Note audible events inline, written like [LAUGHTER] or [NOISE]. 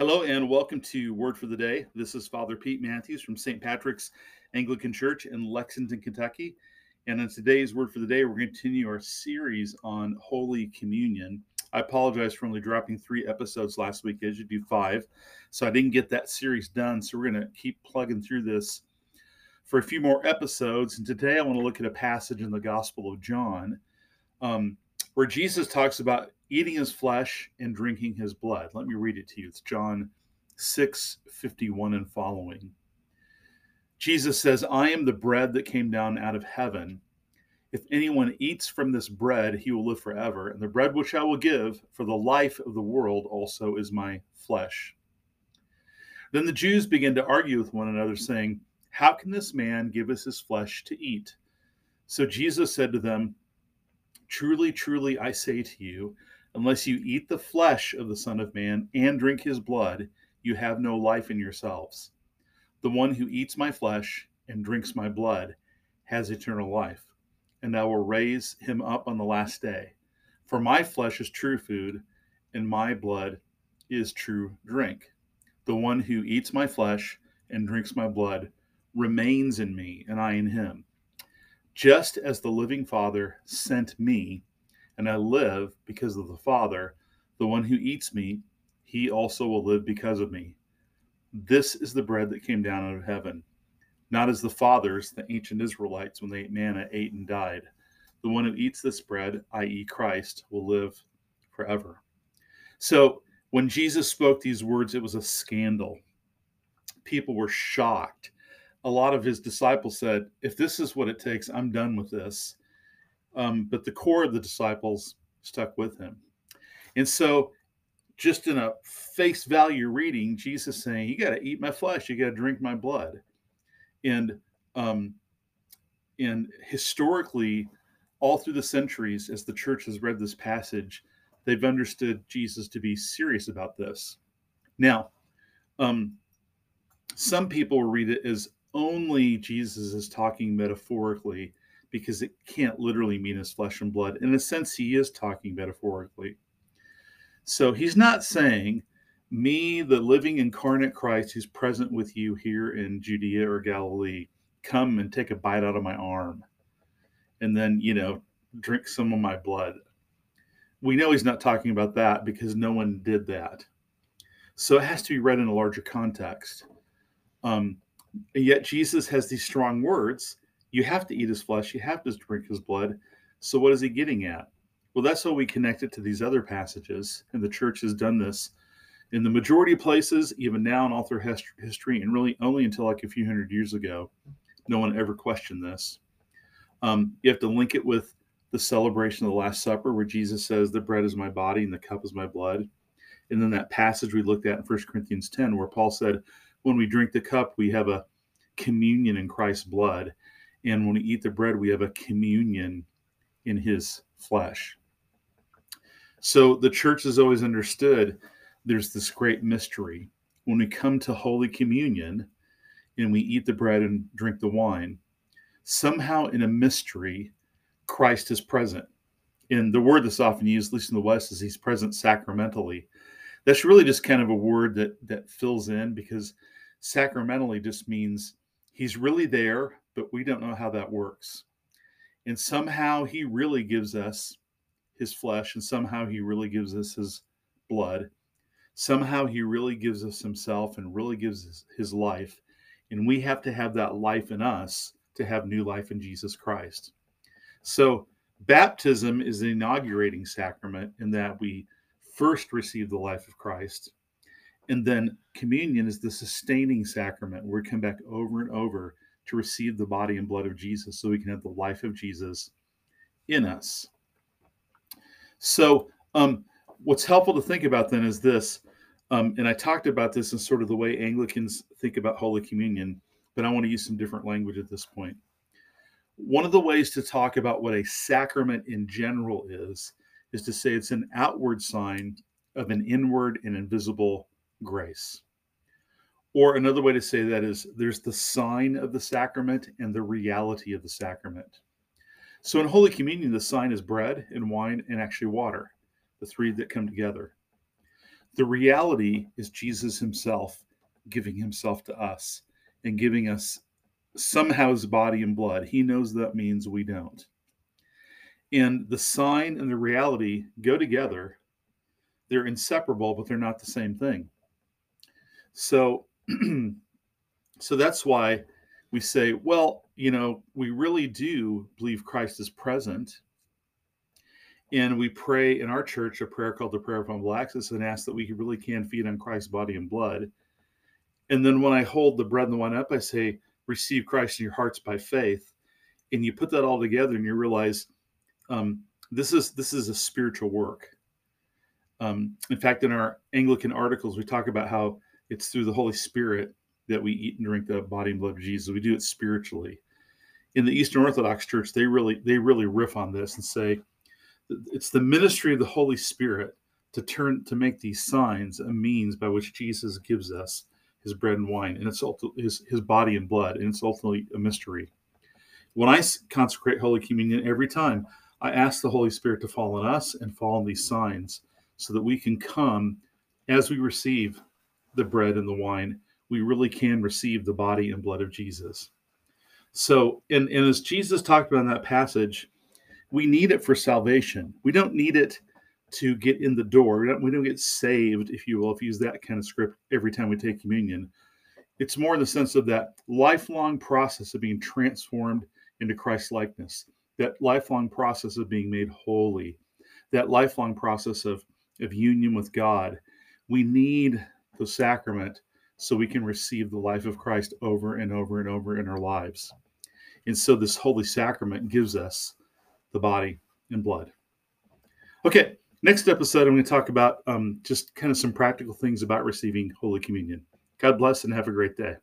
Hello and welcome to Word for the Day. This is Father Pete Matthews from St. Patrick's Anglican Church in Lexington, Kentucky. And in today's Word for the Day, we're going to continue our series on Holy Communion. I apologize for only dropping three episodes last week, as you do five. So I didn't get that series done. So we're going to keep plugging through this for a few more episodes. And today I want to look at a passage in the Gospel of John um, where Jesus talks about eating his flesh and drinking his blood. Let me read it to you. It's John 6 51 and following. Jesus says, I am the bread that came down out of heaven. If anyone eats from this bread, he will live forever. And the bread which I will give for the life of the world also is my flesh. Then the Jews began to argue with one another, saying, How can this man give us his flesh to eat? So Jesus said to them, Truly, truly, I say to you, Unless you eat the flesh of the Son of Man and drink his blood, you have no life in yourselves. The one who eats my flesh and drinks my blood has eternal life, and I will raise him up on the last day. For my flesh is true food, and my blood is true drink. The one who eats my flesh and drinks my blood remains in me, and I in him. Just as the living Father sent me, and I live because of the Father. The one who eats me, he also will live because of me. This is the bread that came down out of heaven, not as the fathers, the ancient Israelites, when they ate manna, ate and died. The one who eats this bread, i.e., Christ, will live forever. So when Jesus spoke these words, it was a scandal. People were shocked. A lot of his disciples said, If this is what it takes, I'm done with this. Um, but the core of the disciples stuck with him. And so, just in a face value reading, Jesus saying, You got to eat my flesh, you got to drink my blood. And, um, and historically, all through the centuries, as the church has read this passage, they've understood Jesus to be serious about this. Now, um, some people read it as only Jesus is talking metaphorically because it can't literally mean his flesh and blood. In a sense, he is talking metaphorically. So he's not saying, Me, the living incarnate Christ who's present with you here in Judea or Galilee, come and take a bite out of my arm and then, you know, drink some of my blood. We know he's not talking about that because no one did that. So it has to be read in a larger context. Um, and yet Jesus has these strong words you have to eat his flesh, you have to drink his blood. So, what is he getting at? Well, that's how we connect it to these other passages. And the church has done this in the majority of places, even now in all through history, and really only until like a few hundred years ago, no one ever questioned this. Um, you have to link it with the celebration of the Last Supper, where Jesus says, The bread is my body and the cup is my blood. And then that passage we looked at in 1 Corinthians 10, where Paul said, When we drink the cup, we have a communion in Christ's blood. And when we eat the bread, we have a communion in his flesh. So the church has always understood there's this great mystery. When we come to Holy Communion and we eat the bread and drink the wine, somehow in a mystery, Christ is present. And the word that's often used, at least in the West, is he's present sacramentally. That's really just kind of a word that that fills in because sacramentally just means he's really there, but we don't know how that works. And somehow he really gives us his flesh, and somehow he really gives us his blood. Somehow he really gives us himself and really gives us his life. And we have to have that life in us to have new life in Jesus Christ. So, baptism is the inaugurating sacrament in that we first receive the life of Christ. And then communion is the sustaining sacrament where we come back over and over to receive the body and blood of Jesus so we can have the life of Jesus in us. So, um, what's helpful to think about then is this, um, and I talked about this in sort of the way Anglicans think about Holy Communion, but I want to use some different language at this point. One of the ways to talk about what a sacrament in general is, is to say it's an outward sign of an inward and invisible grace. Or another way to say that is there's the sign of the sacrament and the reality of the sacrament. So in Holy Communion, the sign is bread and wine and actually water, the three that come together. The reality is Jesus himself giving himself to us and giving us somehow his body and blood. He knows that means we don't. And the sign and the reality go together. They're inseparable, but they're not the same thing. So, [CLEARS THROAT] so that's why we say, well, you know, we really do believe Christ is present. And we pray in our church a prayer called the Prayer of Humble Access and ask that we really can feed on Christ's body and blood. And then when I hold the bread and the wine up, I say, receive Christ in your hearts by faith. And you put that all together and you realize um, this is this is a spiritual work. Um, in fact, in our Anglican articles, we talk about how it's through the Holy Spirit that we eat and drink the body and blood of Jesus. We do it spiritually. In the Eastern Orthodox Church, they really they really riff on this and say it's the ministry of the Holy Spirit to turn to make these signs a means by which Jesus gives us his bread and wine, and it's his his body and blood, and it's ultimately a mystery. When I consecrate Holy Communion every time, I ask the Holy Spirit to fall on us and fall on these signs, so that we can come as we receive the bread and the wine. We really can receive the body and blood of Jesus. So, and, and as Jesus talked about in that passage, we need it for salvation. We don't need it to get in the door. We don't, we don't get saved, if you will, if you use that kind of script every time we take communion. It's more in the sense of that lifelong process of being transformed into Christ likeness, that lifelong process of being made holy, that lifelong process of, of union with God. We need the sacrament so we can receive the life of Christ over and over and over in our lives. And so this holy sacrament gives us the body and blood. Okay, next episode, I'm going to talk about um, just kind of some practical things about receiving Holy Communion. God bless and have a great day.